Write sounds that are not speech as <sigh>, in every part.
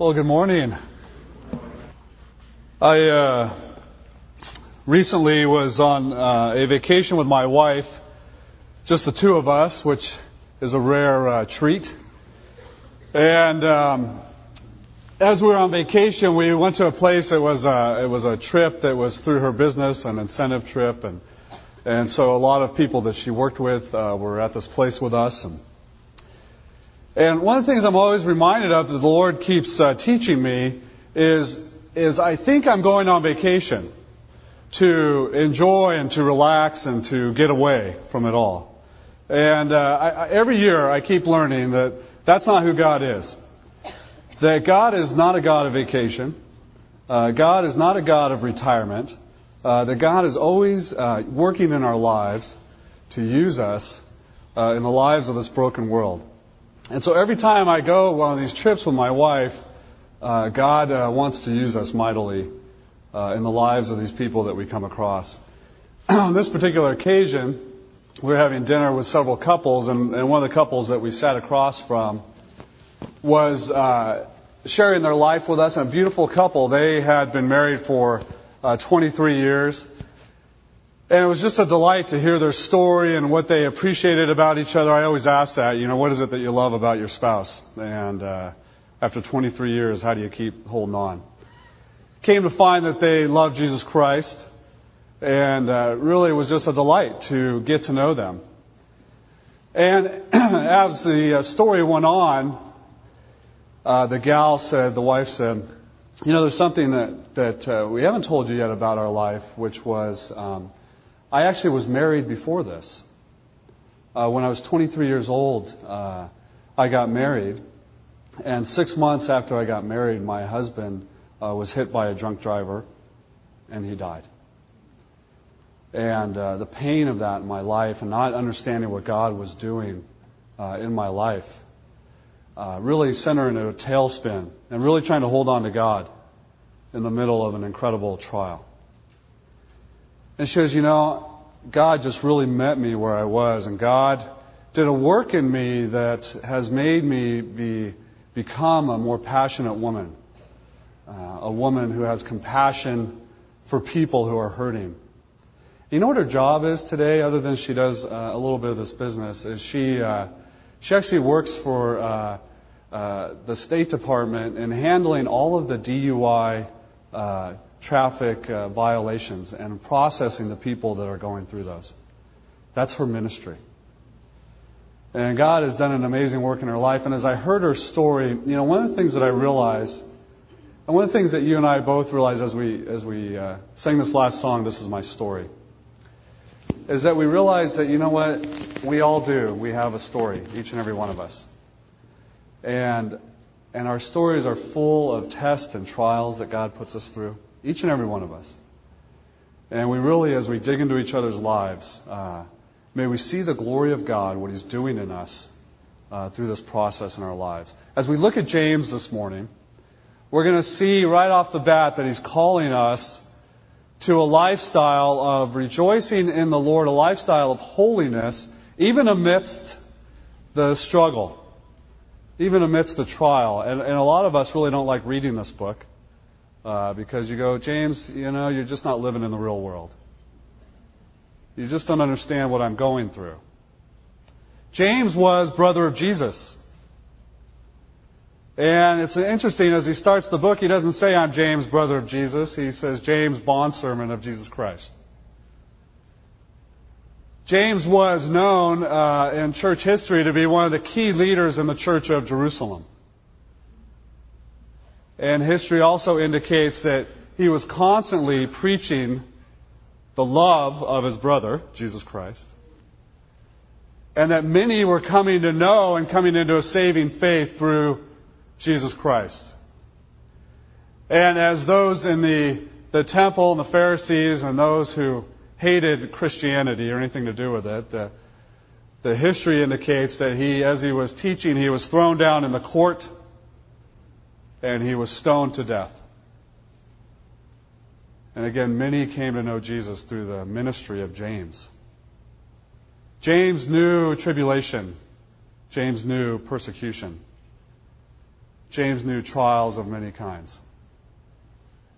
Well, good morning. I uh, recently was on uh, a vacation with my wife, just the two of us, which is a rare uh, treat. And um, as we were on vacation, we went to a place. It was a, it was a trip that was through her business, an incentive trip, and and so a lot of people that she worked with uh, were at this place with us. And and one of the things I'm always reminded of that the Lord keeps uh, teaching me is, is I think I'm going on vacation to enjoy and to relax and to get away from it all. And uh, I, every year I keep learning that that's not who God is. That God is not a God of vacation. Uh, God is not a God of retirement. Uh, that God is always uh, working in our lives to use us uh, in the lives of this broken world. And so every time I go one of these trips with my wife, uh, God uh, wants to use us mightily uh, in the lives of these people that we come across. <clears throat> On this particular occasion, we were having dinner with several couples, and, and one of the couples that we sat across from was uh, sharing their life with us. And a beautiful couple. They had been married for uh, 23 years. And it was just a delight to hear their story and what they appreciated about each other. I always ask that, you know, what is it that you love about your spouse? And uh, after 23 years, how do you keep holding on? Came to find that they loved Jesus Christ, and uh, really it was just a delight to get to know them. And <clears throat> as the uh, story went on, uh, the gal said, the wife said, you know, there's something that, that uh, we haven't told you yet about our life, which was um, I actually was married before this. Uh, when I was 23 years old, uh, I got married. And six months after I got married, my husband uh, was hit by a drunk driver and he died. And uh, the pain of that in my life and not understanding what God was doing uh, in my life uh, really sent her into a tailspin and really trying to hold on to God in the middle of an incredible trial. And she goes, You know, God just really met me where I was, and God did a work in me that has made me be, become a more passionate woman, uh, a woman who has compassion for people who are hurting. You know what her job is today, other than she does uh, a little bit of this business, is she, uh, she actually works for uh, uh, the State Department in handling all of the DUI uh, traffic uh, violations and processing the people that are going through those. That's her ministry. And God has done an amazing work in her life. And as I heard her story, you know, one of the things that I realized, and one of the things that you and I both realized as we as we uh, sang this last song, "This Is My Story," is that we realized that you know what we all do. We have a story, each and every one of us, and and our stories are full of tests and trials that God puts us through. Each and every one of us. And we really, as we dig into each other's lives, uh, may we see the glory of God, what He's doing in us uh, through this process in our lives. As we look at James this morning, we're going to see right off the bat that He's calling us to a lifestyle of rejoicing in the Lord, a lifestyle of holiness, even amidst the struggle, even amidst the trial. And, and a lot of us really don't like reading this book. Uh, because you go, James, you know, you're just not living in the real world. You just don't understand what I'm going through. James was brother of Jesus. And it's interesting, as he starts the book, he doesn't say, I'm James, brother of Jesus. He says, James, bondservant of Jesus Christ. James was known uh, in church history to be one of the key leaders in the church of Jerusalem. And history also indicates that he was constantly preaching the love of his brother, Jesus Christ, and that many were coming to know and coming into a saving faith through Jesus Christ. And as those in the, the temple and the Pharisees and those who hated Christianity or anything to do with it, the, the history indicates that he, as he was teaching, he was thrown down in the court and he was stoned to death. And again, many came to know Jesus through the ministry of James. James knew tribulation. James knew persecution. James knew trials of many kinds.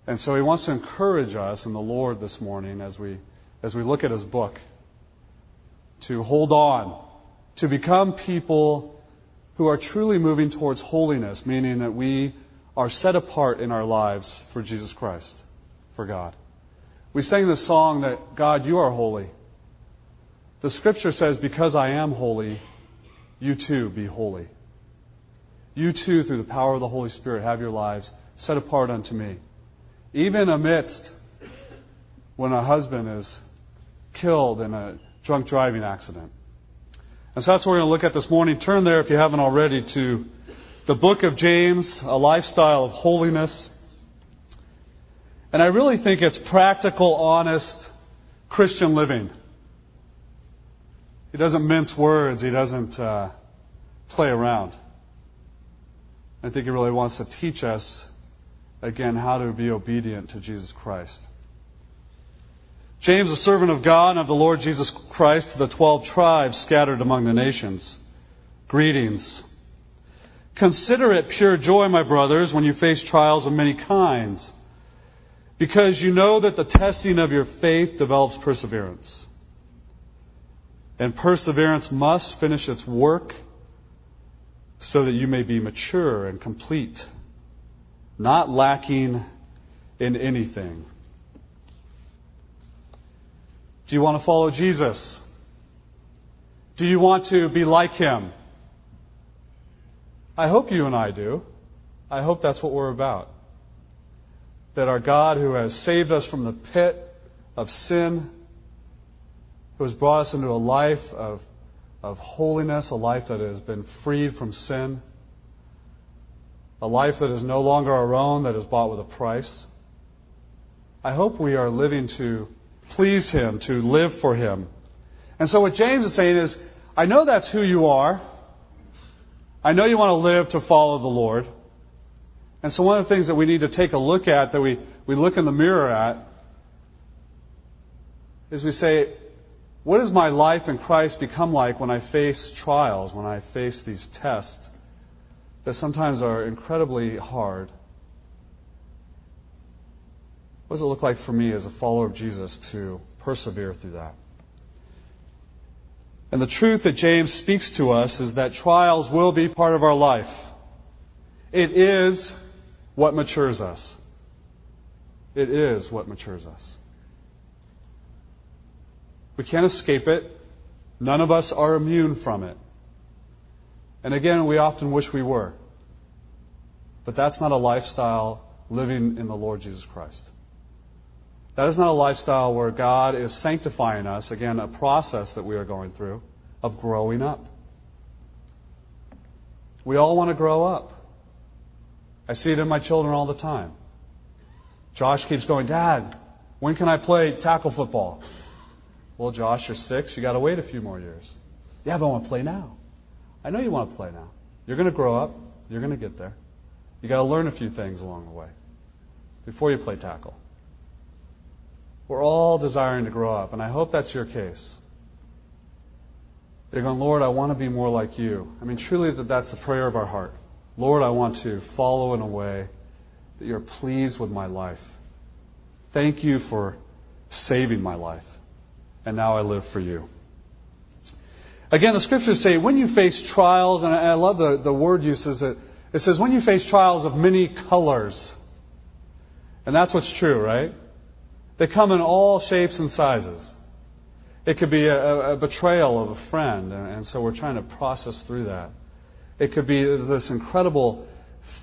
And so he wants to encourage us in the Lord this morning as we, as we look at his book to hold on, to become people who are truly moving towards holiness, meaning that we are set apart in our lives for Jesus Christ, for God. We sang the song that, God, you are holy. The scripture says, Because I am holy, you too be holy. You too, through the power of the Holy Spirit, have your lives set apart unto me. Even amidst when a husband is killed in a drunk driving accident. And so that's what we're going to look at this morning. Turn there, if you haven't already, to the book of James, a lifestyle of holiness. And I really think it's practical, honest Christian living. He doesn't mince words, he doesn't uh, play around. I think he really wants to teach us, again, how to be obedient to Jesus Christ. James, a servant of God and of the Lord Jesus Christ, to the twelve tribes scattered among the nations. Greetings. Consider it pure joy, my brothers, when you face trials of many kinds, because you know that the testing of your faith develops perseverance. And perseverance must finish its work so that you may be mature and complete, not lacking in anything. Do you want to follow Jesus? Do you want to be like him? I hope you and I do. I hope that's what we're about. That our God, who has saved us from the pit of sin, who has brought us into a life of of holiness, a life that has been freed from sin, a life that is no longer our own, that is bought with a price. I hope we are living to please Him, to live for Him. And so, what James is saying is, I know that's who you are. I know you want to live to follow the Lord. And so, one of the things that we need to take a look at, that we, we look in the mirror at, is we say, what does my life in Christ become like when I face trials, when I face these tests that sometimes are incredibly hard? What does it look like for me as a follower of Jesus to persevere through that? And the truth that James speaks to us is that trials will be part of our life. It is what matures us. It is what matures us. We can't escape it. None of us are immune from it. And again, we often wish we were. But that's not a lifestyle living in the Lord Jesus Christ. That is not a lifestyle where God is sanctifying us, again, a process that we are going through of growing up. We all want to grow up. I see it in my children all the time. Josh keeps going, Dad, when can I play tackle football? Well, Josh, you're six. You got to wait a few more years. Yeah, but I want to play now. I know you want to play now. You're going to grow up. You're going to get there. You got to learn a few things along the way before you play tackle. We're all desiring to grow up, and I hope that's your case. They're going, Lord, I want to be more like you. I mean, truly, that that's the prayer of our heart. Lord, I want to follow in a way that you're pleased with my life. Thank you for saving my life and now I live for you. Again, the scriptures say when you face trials, and I love the, the word uses it, it says when you face trials of many colors. And that's what's true, right? They come in all shapes and sizes. It could be a, a betrayal of a friend, and, so we're trying to process through that. It could be this incredible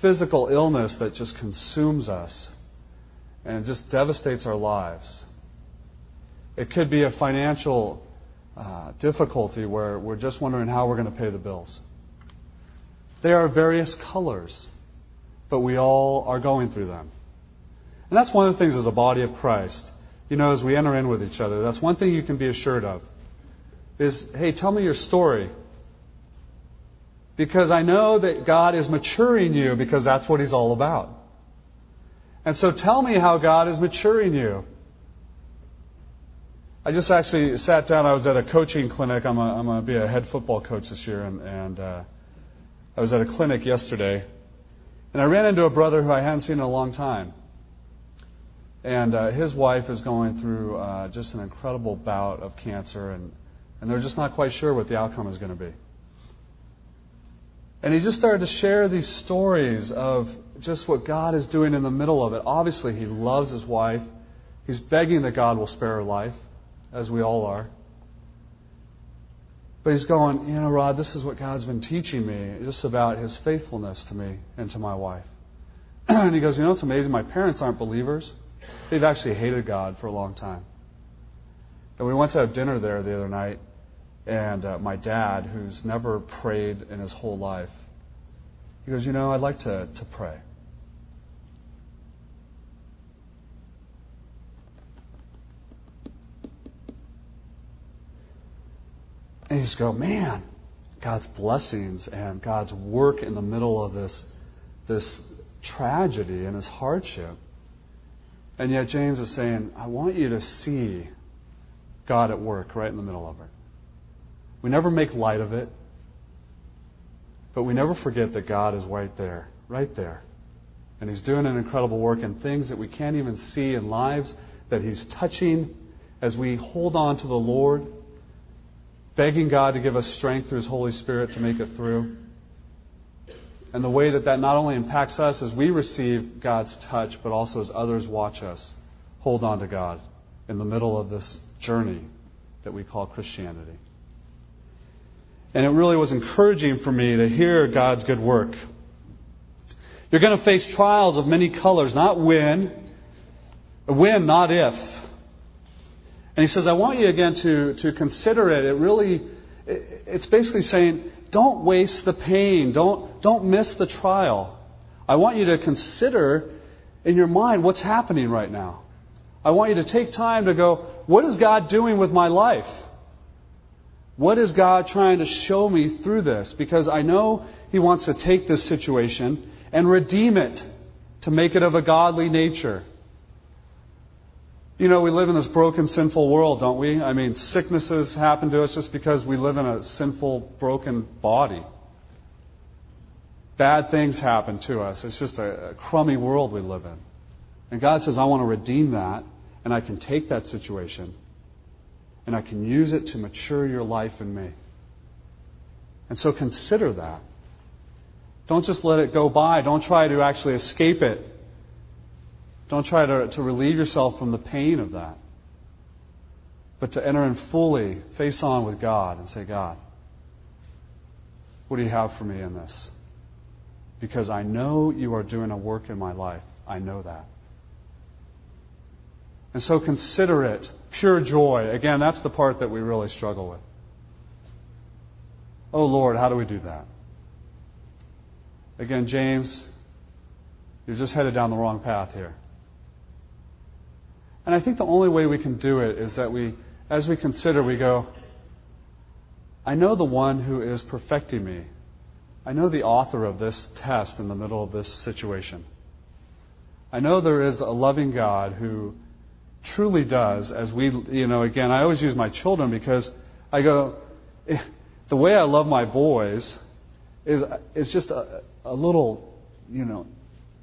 physical illness that just consumes us and just devastates our lives. It could be a financial uh, difficulty where we're just wondering how we're going to pay the bills. There are various colors, but we all are going through them. And that's one of the things as a body of Christ. You know, as we enter in with each other, that's one thing you can be assured of. Is, hey, tell me your story. Because I know that God is maturing you because that's what He's all about. And so tell me how God is maturing you. I just actually sat down. I was at a coaching clinic. I'm, going to be a head football coach this year, and, and uh, I was at a clinic yesterday. And I ran into a brother who I hadn't seen in a long time. And uh, his wife is going through uh, just an incredible bout of cancer, and, and they're just not quite sure what the outcome is going to be. And he just started to share these stories of just what God is doing in the middle of it. Obviously, he loves his wife. He's begging that God will spare her life, as we all are. But he's going, you know, Rod, this is what God's been teaching me, just about his faithfulness to me and to my wife. <clears throat> and he goes, you know, it's amazing. My parents aren't believers. They've actually hated God for a long time. And we went to have dinner there the other night, and uh, my dad, who's never prayed in his whole life, he goes, you know, I'd like to, to pray. And you just go, man, God's blessings and God's work in the middle of this, this tragedy and this hardship. And yet James is saying, I want you to see God at work right in the middle of it. We never make light of it, but we never forget that God is right there, right there. And He's doing an incredible work in things that we can't even see in lives that He's touching as we hold on to the Lord begging God to give us strength through His Holy Spirit to make it through. And the way that that not only impacts us as we receive God's touch, but also as others watch us hold on to God in the middle of this journey that we call Christianity. And it really was encouraging for me to hear God's good work. You're going to face trials of many colors, not when, when, not if. And he says, I want you again to, to consider it. It really, it's basically saying, don't waste the pain. Don't, don't miss the trial. I want you to consider in your mind what's happening right now. I want you to take time to go, what is God doing with my life? What is God trying to show me through this? Because I know He wants to take this situation and redeem it to make it of a godly nature. You know, we live in this broken, sinful world, don't we? I mean, sicknesses happen to us just because we live in a sinful, broken body. Bad things happen to us. It's just a, a crummy world we live in. And God says, I want to redeem that, and I can take that situation, and I can use it to mature your life in me. And so consider that. Don't just let it go by. Don't try to actually escape it. Don't try to, to relieve yourself from the pain of that. But to enter in fully, face on with God, and say, God, what do you have for me in this? Because I know you are doing a work in my life. I know that. And so consider it pure joy. Again, that's the part that we really struggle with. Oh Lord, how do we do that? Again, James, you're just headed down the wrong path here. And I think the only way we can do it is that we, as we consider, we go, I know the one who is perfecting me. I know the author of this test in the middle of this situation. I know there is a loving God who truly does, as we, you know, again, I always use my children because I go, eh, the way I love my boys is, is just a, a little, you know,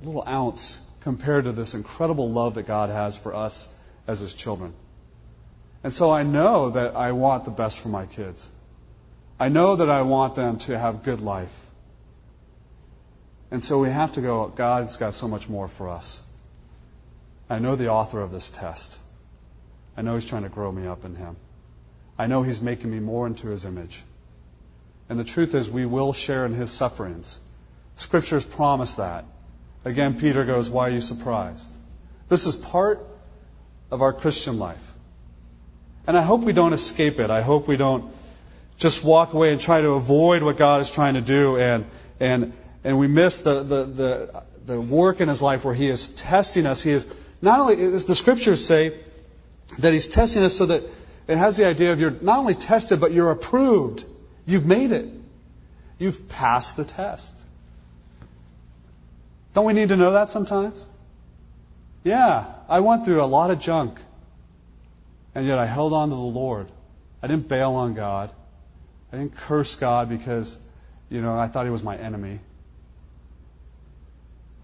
little ounce compared to this incredible love that God has for us as His children. And so I know that I want the best for my kids. I know that I want them to have good life. And so we have to go, God's got so much more for us. I know the author of this test. I know He's trying to grow me up in Him. I know He's making me more into His image. And the truth is, we will share in His sufferings. Scriptures promise that. Again, Peter goes, Why are you surprised? This is part of our Christian life. And I hope we don't escape it. I hope we don't just walk away and try to avoid what God is trying to do and, and, and we miss the, the, the, the work in His life where He is testing us. He is not only, the scriptures say that He's testing us so that it has the idea of you're not only tested, but you're approved. You've made it. You've passed the test. Don't we need to know that sometimes? Yeah, I went through a lot of junk. And yet I held on to the Lord. I didn't bail on God. I didn't curse God because, you know, I thought he was my enemy.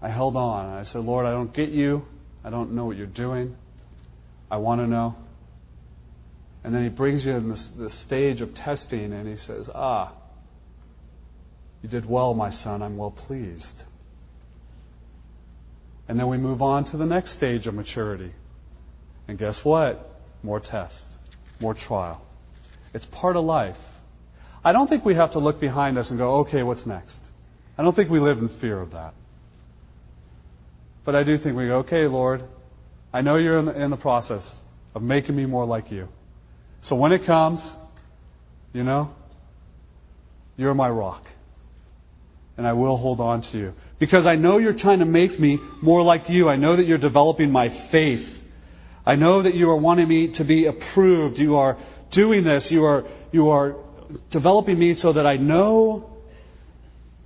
I held on. I said, Lord, I don't get you. I don't know what you're doing. I want to know. And then he brings you in this, this stage of testing and he says, Ah, you did well, my son. I'm well pleased. And then we move on to the next stage of maturity. And guess what? More test, more trial. It's part of life. I don't think we have to look behind us and go, okay, what's next? I don't think we live in fear of that. But I do think we go, okay, Lord, I know you're in the, in the process of making me more like you. So when it comes, you know, you're my rock. And I will hold on to you. Because I know you're trying to make me more like you. I know that you're developing my faith. I know that you are wanting me to be approved. You are doing this. You are, you are developing me so that I know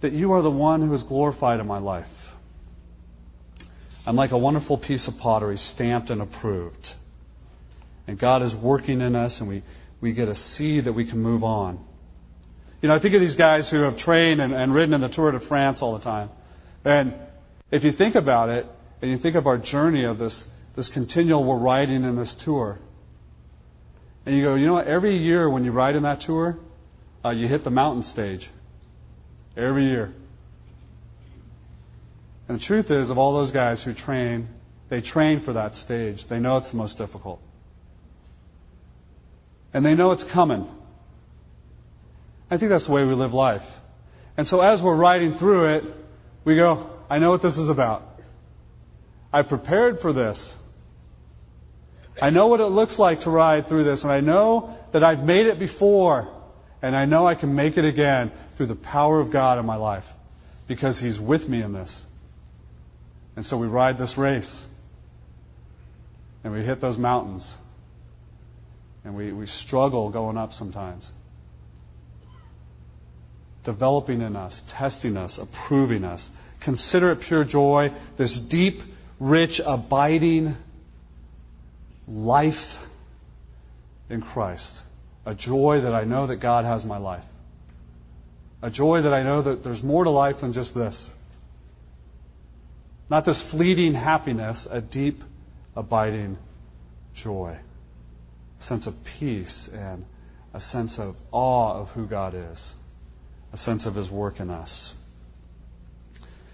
that you are the one who is glorified in my life. I'm like a wonderful piece of pottery stamped and approved. And God is working in us, and we, we get a seed that we can move on. You know, I think of these guys who have trained and, and ridden in the Tour de France all the time. And if you think about it, and you think of our journey of this, this continual we're riding in this tour, and you go, you know what, every year when you ride in that tour, uh, you hit the mountain stage. Every year. And the truth is, of all those guys who train, they train for that stage. They know it's the most difficult. And they know it's coming. I think that's the way we live life. And so as we're riding through it, we go, I know what this is about. I prepared for this. I know what it looks like to ride through this, and I know that I've made it before, and I know I can make it again through the power of God in my life because He's with me in this. And so we ride this race. And we hit those mountains. And we, we struggle going up sometimes. Developing in us, testing us, approving us. Consider it pure joy, this deep, rich, abiding life in Christ. A joy that I know that God has my life. A joy that I know that there's more to life than just this. Not this fleeting happiness, a deep, abiding joy. A sense of peace and a sense of awe of who God is, a sense of His work in us.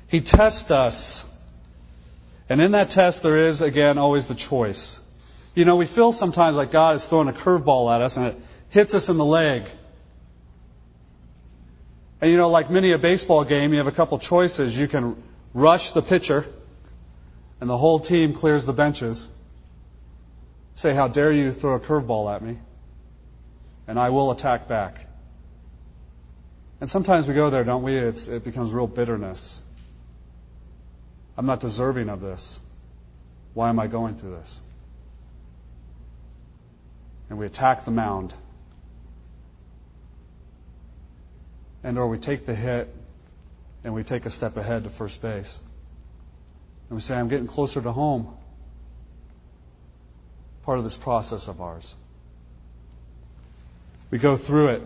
He tests us. And in that test, there is, again, always the choice. You know, we feel sometimes like God is throwing a curveball at us and it hits us in the leg. And you know, like many a baseball game, you have a couple choices. You can rush the pitcher, and the whole team clears the benches. Say, How dare you throw a curveball at me? And I will attack back. And sometimes we go there, don't we? It's, it becomes real bitterness. I'm not deserving of this. Why am I going through this? And we attack the mound. And or we take the hit and we take a step ahead to first base. And we say, I'm getting closer to home. Part of this process of ours. We go through it.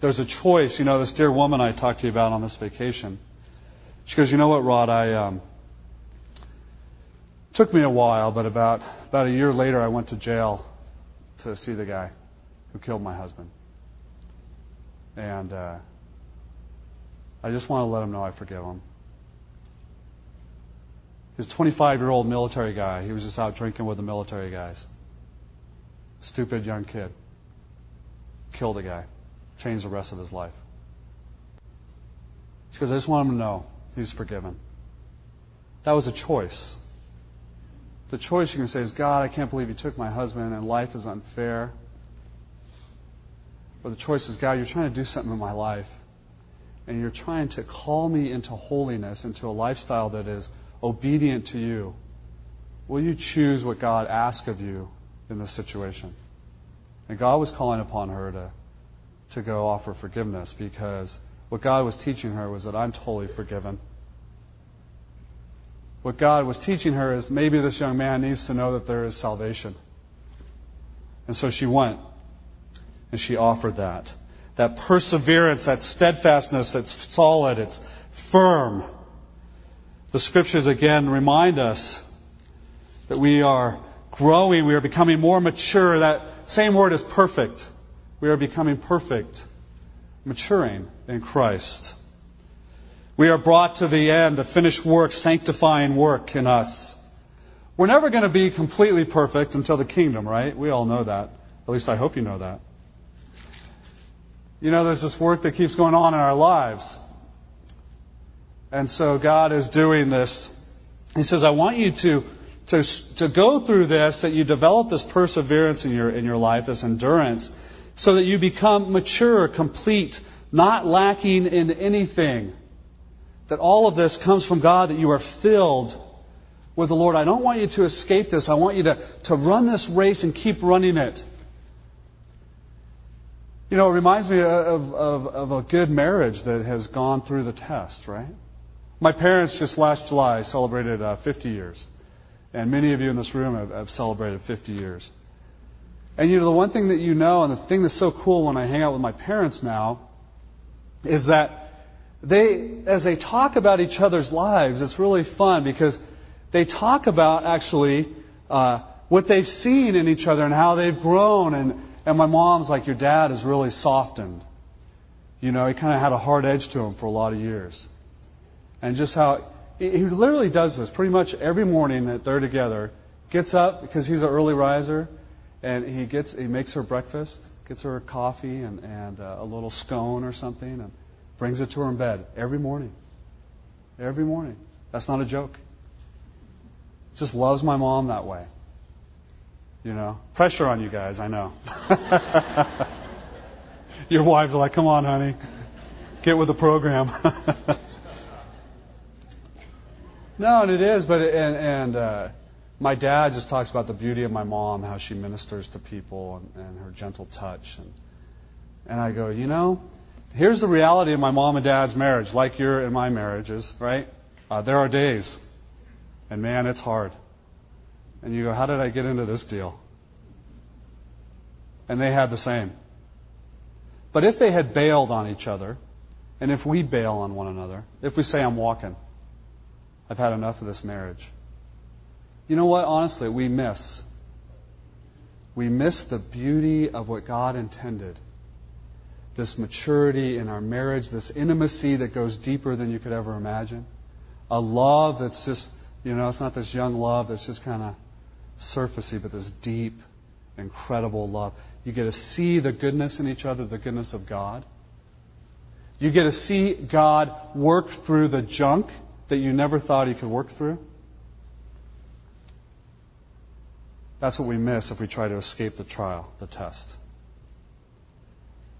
There's a choice. You know, this dear woman I talked to you about on this vacation. She goes, You know what, Rod? I. Um, took me a while, but about, about a year later, I went to jail to see the guy who killed my husband. And uh, I just want to let him know I forgive him. He's a 25 year old military guy. He was just out drinking with the military guys. Stupid young kid. Killed a guy. Changed the rest of his life. She goes, I just want him to know he's forgiven. That was a choice. The choice you can say is, God, I can't believe you took my husband and life is unfair. Or the choice is, God, you're trying to do something in my life and you're trying to call me into holiness, into a lifestyle that is obedient to you, will you choose what God asks of you in this situation? And God was calling upon her to, to go offer forgiveness because what God was teaching her was that I'm totally forgiven. What God was teaching her is maybe this young man needs to know that there is salvation. And so she went and she offered that that perseverance, that steadfastness that's solid, it's firm. The scriptures again remind us that we are growing, we are becoming more mature. That same word is perfect. We are becoming perfect, maturing in Christ. We are brought to the end, the finished work, sanctifying work in us. We're never going to be completely perfect until the kingdom, right? We all know that. At least I hope you know that. You know, there's this work that keeps going on in our lives. And so God is doing this. He says, I want you to, to, to go through this, that you develop this perseverance in your, in your life, this endurance, so that you become mature, complete, not lacking in anything. That all of this comes from God, that you are filled with the Lord. I don't want you to escape this. I want you to, to run this race and keep running it. You know, it reminds me of, of, of a good marriage that has gone through the test, right? My parents just last July celebrated uh, 50 years. And many of you in this room have, have celebrated 50 years. And you know, the one thing that you know, and the thing that's so cool when I hang out with my parents now, is that they, as they talk about each other's lives, it's really fun because they talk about actually uh, what they've seen in each other and how they've grown. And, and my mom's like, Your dad has really softened. You know, he kind of had a hard edge to him for a lot of years. And just how he literally does this pretty much every morning that they're together. Gets up because he's an early riser, and he gets he makes her breakfast, gets her coffee and, and uh, a little scone or something, and brings it to her in bed every morning. Every morning. That's not a joke. Just loves my mom that way. You know, pressure on you guys, I know. <laughs> Your wives are like, come on, honey, get with the program. <laughs> no, and it is, but it, and and uh, my dad just talks about the beauty of my mom, how she ministers to people, and, and her gentle touch, and and I go, you know, here's the reality of my mom and dad's marriage, like your and my marriages, right? Uh, there are days and man, it's hard. And you go, how did I get into this deal? And they had the same. But if they had bailed on each other, and if we bail on one another, if we say, I'm walking, I've had enough of this marriage, you know what? Honestly, we miss. We miss the beauty of what God intended. This maturity in our marriage, this intimacy that goes deeper than you could ever imagine. A love that's just you know, it's not this young love that's just kind of surfacey, but this deep, incredible love. You get to see the goodness in each other, the goodness of God. You get to see God work through the junk that you never thought He could work through. That's what we miss if we try to escape the trial, the test.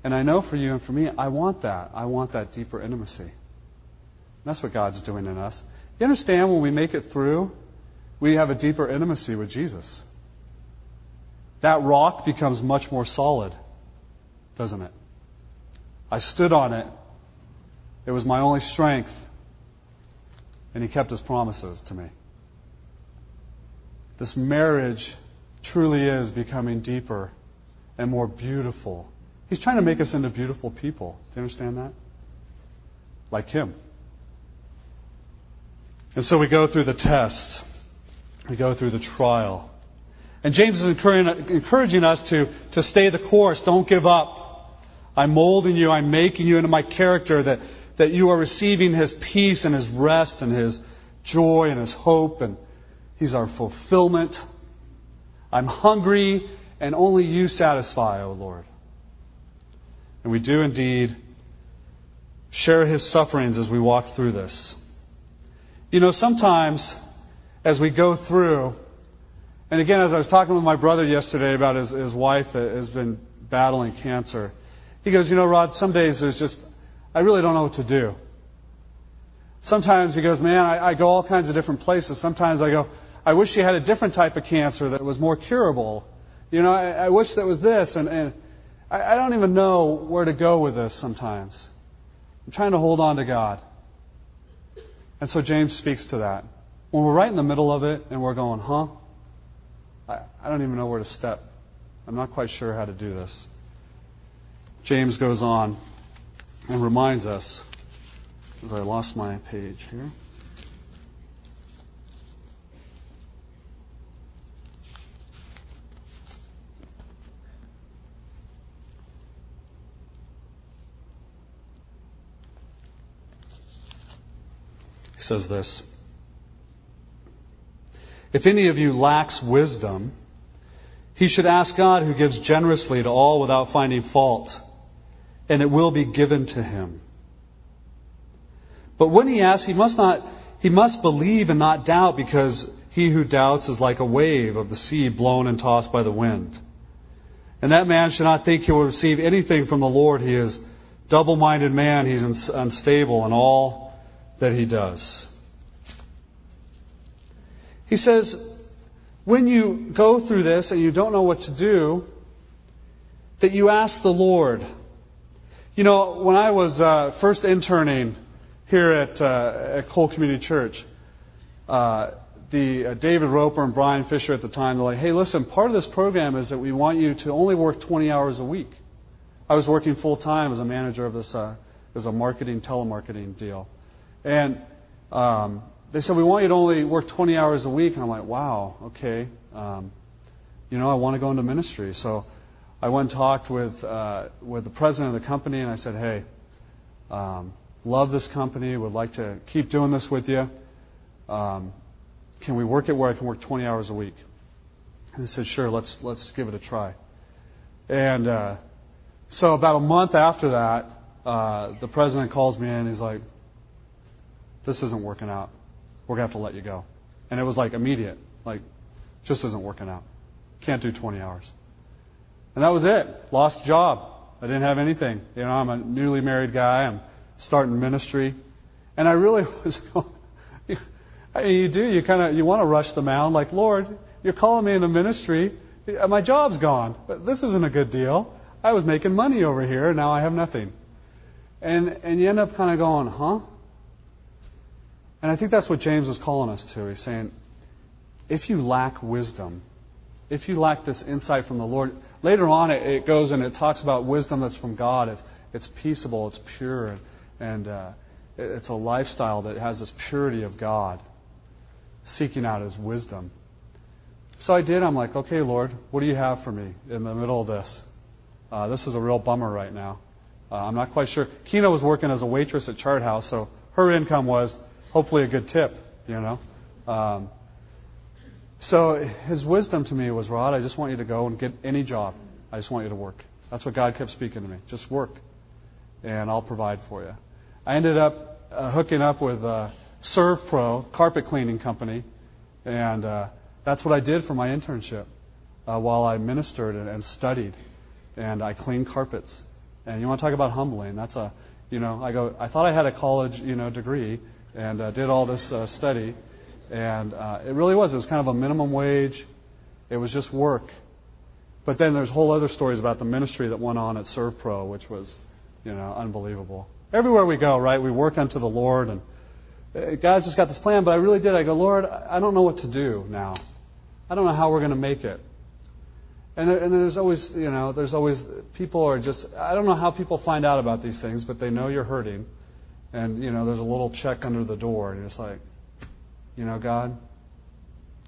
And I know for you and for me, I want that. I want that deeper intimacy. That's what God's doing in us. You understand when we make it through, we have a deeper intimacy with Jesus. That rock becomes much more solid, doesn't it? I stood on it. It was my only strength. And he kept his promises to me. This marriage truly is becoming deeper and more beautiful. He's trying to make us into beautiful people. Do you understand that? Like him. And so we go through the test, we go through the trial. And James is encouraging us to, to stay the course. Don't give up. I'm molding you, I'm making you into my character, that, that you are receiving his peace and his rest and his joy and his hope, and he's our fulfillment. I'm hungry, and only you satisfy, O Lord. And we do indeed share his sufferings as we walk through this. You know, sometimes as we go through, and again, as I was talking with my brother yesterday about his, his wife that has been battling cancer, he goes, You know, Rod, some days there's just, I really don't know what to do. Sometimes he goes, Man, I, I go all kinds of different places. Sometimes I go, I wish she had a different type of cancer that was more curable. You know, I, I wish that was this. And, and I, I don't even know where to go with this sometimes. I'm trying to hold on to God. And so James speaks to that. When we're right in the middle of it and we're going, huh? I, I don't even know where to step. I'm not quite sure how to do this. James goes on and reminds us, as I lost my page here. Says this If any of you lacks wisdom, he should ask God, who gives generously to all without finding fault, and it will be given to him. But when he asks, he must not he must believe and not doubt because he who doubts is like a wave of the sea blown and tossed by the wind. And that man should not think he will receive anything from the Lord. He is double minded man. He's unstable in all that he does. He says, when you go through this and you don't know what to do, that you ask the Lord. You know, when I was uh, first interning here at, uh, at Cole Community Church, uh, the uh, David Roper and Brian Fisher at the time, they're like, hey, listen, part of this program is that we want you to only work 20 hours a week. I was working full time as a manager of this uh, as a marketing telemarketing deal, and um, they said we want you to only work 20 hours a week. And I'm like, wow, okay, um, you know, I want to go into ministry. So I went and talked with uh, with the president of the company, and I said, hey, um, love this company, would like to keep doing this with you. Um, can we work it where I can work 20 hours a week? And he said, sure, let's let's give it a try. And uh, so about a month after that, uh, the president calls me in. He's like, "This isn't working out. We're gonna have to let you go." And it was like immediate, like, just isn't working out. Can't do 20 hours. And that was it. Lost job. I didn't have anything. You know, I'm a newly married guy. I'm starting ministry, and I really <laughs> was. I mean, you do. You kind of you want to rush the mound, like, Lord, you're calling me into ministry. My job's gone. But this isn't a good deal. I was making money over here, now I have nothing. And, and you end up kind of going, huh? And I think that's what James is calling us to. He's saying, if you lack wisdom, if you lack this insight from the Lord, later on it, it goes and it talks about wisdom that's from God. It's, it's peaceable, it's pure, and, uh, it, it's a lifestyle that has this purity of God, seeking out His wisdom. So I did. I'm like, okay, Lord, what do you have for me in the middle of this? Uh, this is a real bummer right now. Uh, I'm not quite sure. Kina was working as a waitress at Chart House, so her income was hopefully a good tip, you know. Um, so his wisdom to me was, Rod, I just want you to go and get any job. I just want you to work. That's what God kept speaking to me. Just work, and I'll provide for you. I ended up uh, hooking up with uh, ServPro, carpet cleaning company, and uh, that's what I did for my internship uh, while I ministered and, and studied and I cleaned carpets. And you want to talk about humbling? That's a, you know, I go. I thought I had a college, you know, degree, and uh, did all this uh, study, and uh, it really was. It was kind of a minimum wage. It was just work. But then there's whole other stories about the ministry that went on at ServPro, which was, you know, unbelievable. Everywhere we go, right, we work unto the Lord, and uh, God's just got this plan. But I really did. I go, Lord, I don't know what to do now. I don't know how we're going to make it. And, and there's always, you know, there's always, people are just, I don't know how people find out about these things, but they know you're hurting. And, you know, there's a little check under the door, and it's like, you know, God,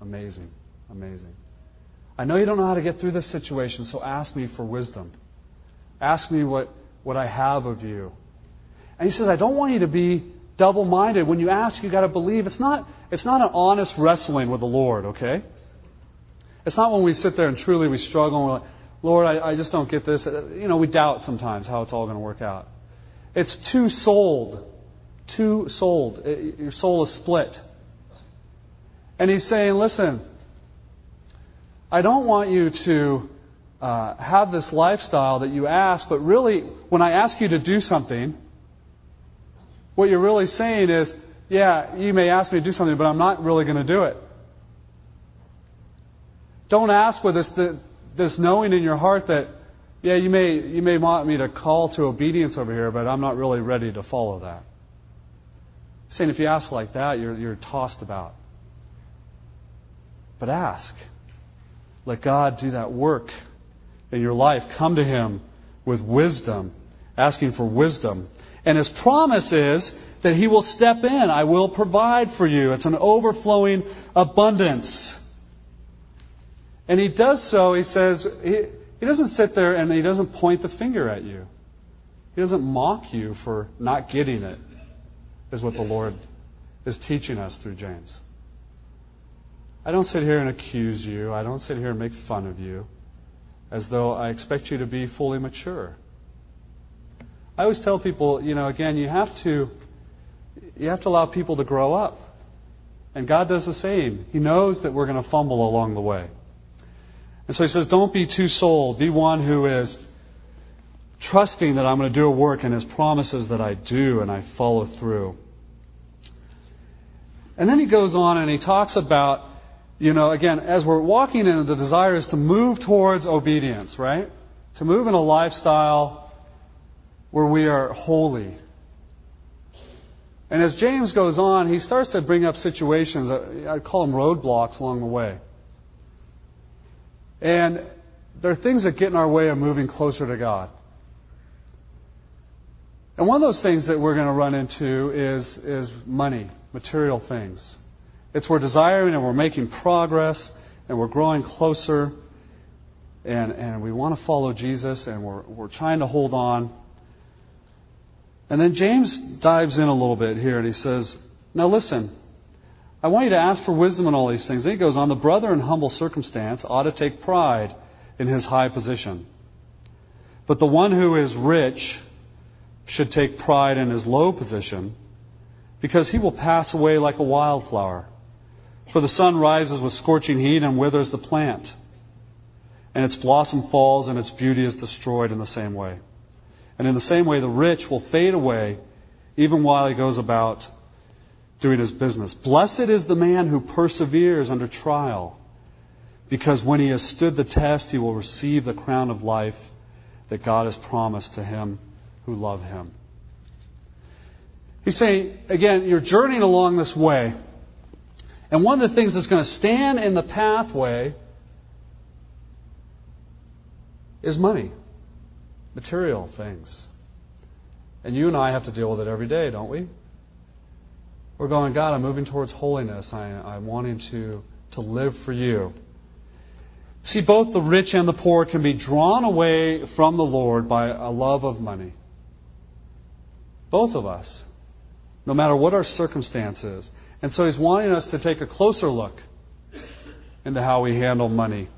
amazing, amazing. I know you don't know how to get through this situation, so ask me for wisdom. Ask me what, what I have of you. And he says, I don't want you to be double minded. When you ask, you've got to believe. It's not, it's not an honest wrestling with the Lord, okay? It's not when we sit there and truly we struggle and we're like, Lord, I, I just don't get this. Uh, you know, we doubt sometimes how it's all going to work out. It's two souled. Two souled. your soul is split. And he's saying, listen, I don't want you to uh, have this lifestyle that you ask, but really, when I ask you to do something, what you're really saying is, yeah, you may ask me to do something, but I'm not really going to do it. Don't ask with this, this knowing in your heart that, yeah, you may, you may want me to call to obedience over here, but I'm not really ready to follow that. Saying if you ask like that, you're, you're tossed about. But ask. Let God do that work in your life. Come to Him with wisdom, asking for wisdom. And His promise is that He will step in. I will provide for you. It's an overflowing abundance. And he does so, he says, he, he doesn't sit there and he doesn't point the finger at you. He doesn't mock you for not getting it, is what the Lord is teaching us through James. I don't sit here and accuse you. I don't sit here and make fun of you as though I expect you to be fully mature. I always tell people, you know, again, you have to you have to allow people to grow up. And God does the same. He knows that we're going to fumble along the way. And so he says, don't be too sold. Be one who is trusting that I'm going to do a work and his promises that I do and I follow through. And then he goes on and he talks about, you know, again, as we're walking in, the desire is to move towards obedience, right? To move in a lifestyle where we are holy. And as James goes on, he starts to bring up situations, I call them roadblocks along the way. And there are things that get in our way of moving closer to God. And one of those things that we're going to run into is, is money, material things. It's we're desiring and we're making progress and we're growing closer and, and we want to follow Jesus and we're, we're trying to hold on. And then James dives in a little bit here and he says, Now listen, I want you to ask for wisdom in all these things. Then he goes on, the brother in humble circumstance ought to take pride in his high position. But the one who is rich should take pride in his low position, because he will pass away like a wildflower. For the sun rises with scorching heat and withers the plant, and its blossom falls and its beauty is destroyed in the same way. And in the same way, the rich will fade away even while he goes about doing his business. Blessed is the man who perseveres under trial, because when he has stood the test, he will receive the crown of life that God has promised to him who love him. He's saying, again, you're journeying along this way. And one of the things that's going to stand in the pathway is money, material things. And you and I have to deal with it every day, don't we? We're going, God, I'm moving towards holiness. I, I'm wanting to, to live for you. See, both the rich and the poor can be drawn away from the Lord by a love of money. Both of us, no matter what our circumstances. And so he's wanting us to take a closer look into how we handle money.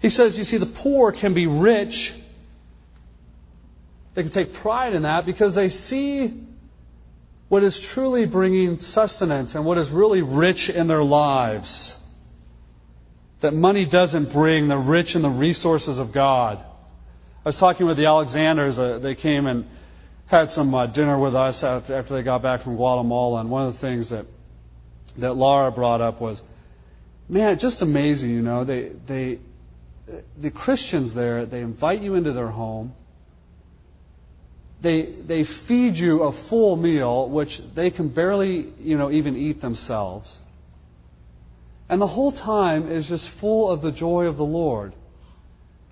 He says, you see, the poor can be rich. They can take pride in that because they see what is truly bringing sustenance and what is really rich in their lives. That money doesn't bring. They're rich in the resources of God. I was talking with the Alexanders. Uh, they came and had some uh, dinner with us after, they got back from Guatemala, and one of the things that that Laura brought up was, man, just amazing. You know, they they the Christians there they invite you into their home. They they feed you a full meal, which they can barely you know even eat themselves. And the whole time is just full of the joy of the Lord.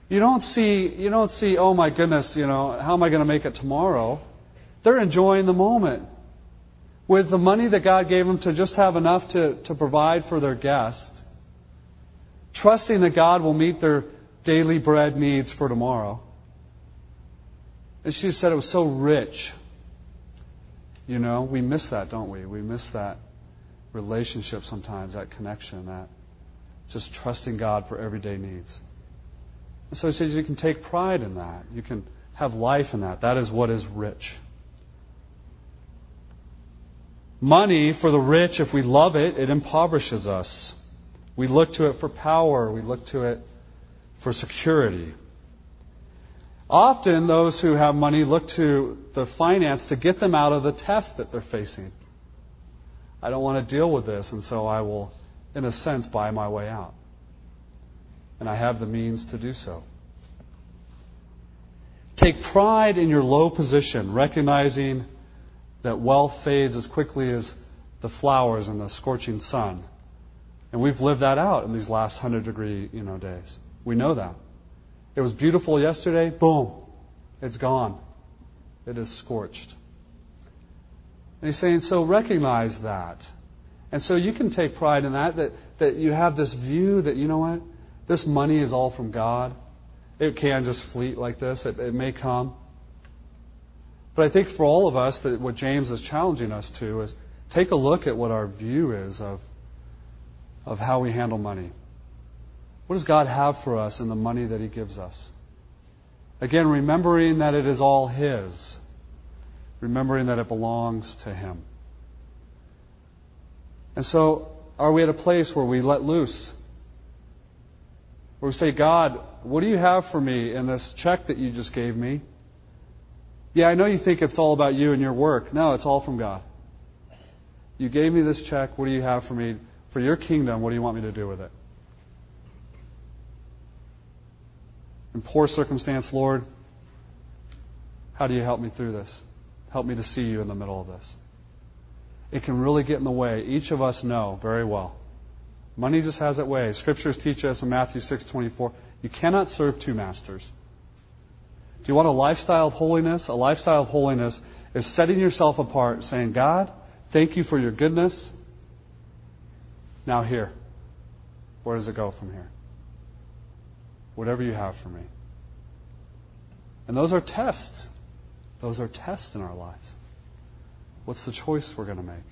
You don't see, you don't see, oh my goodness, you know, how am I going to make it tomorrow? They're enjoying the moment. With the money that God gave them to just have enough to, to provide for their guests, trusting that God will meet their daily bread needs for tomorrow. And she said it was so rich. You know, we miss that, don't we? We miss that relationship sometimes, that connection, that just trusting God for everyday needs. And so he says you can take pride in that. You can have life in that. That is what is rich. Money for the rich, if we love it, it impoverishes us. We look to it for power, we look to it for security. Often, those who have money look to the finance to get them out of the test that they're facing. I don't want to deal with this, and so I will, in a sense, buy my way out. And I have the means to do so. Take pride in your low position, recognizing that wealth fades as quickly as the flowers in the scorching sun. And we've lived that out in these last 100 degree you know, days. We know that. It was beautiful yesterday, boom, it's gone. It is scorched. And he's saying, so recognize that. And so you can take pride in that, that, that you have this view that, you know what, this money is all from God. It can just fleet like this, it, it may come. But I think for all of us, that what James is challenging us to is take a look at what our view is of, of how we handle money. What does God have for us in the money that He gives us? Again, remembering that it is all His, remembering that it belongs to Him. And so, are we at a place where we let loose? Where we say, God, what do you have for me in this check that you just gave me? Yeah, I know you think it's all about you and your work. No, it's all from God. You gave me this check. What do you have for me? For your kingdom, what do you want me to do with it? In poor circumstance, Lord, how do you help me through this? Help me to see you in the middle of this. It can really get in the way. Each of us know very well. Money just has its way. Scriptures teach us in Matthew 6:24, you cannot serve two masters. You want a lifestyle of holiness? A lifestyle of holiness is setting yourself apart, saying, God, thank you for your goodness. Now, here. Where does it go from here? Whatever you have for me. And those are tests. Those are tests in our lives. What's the choice we're going to make?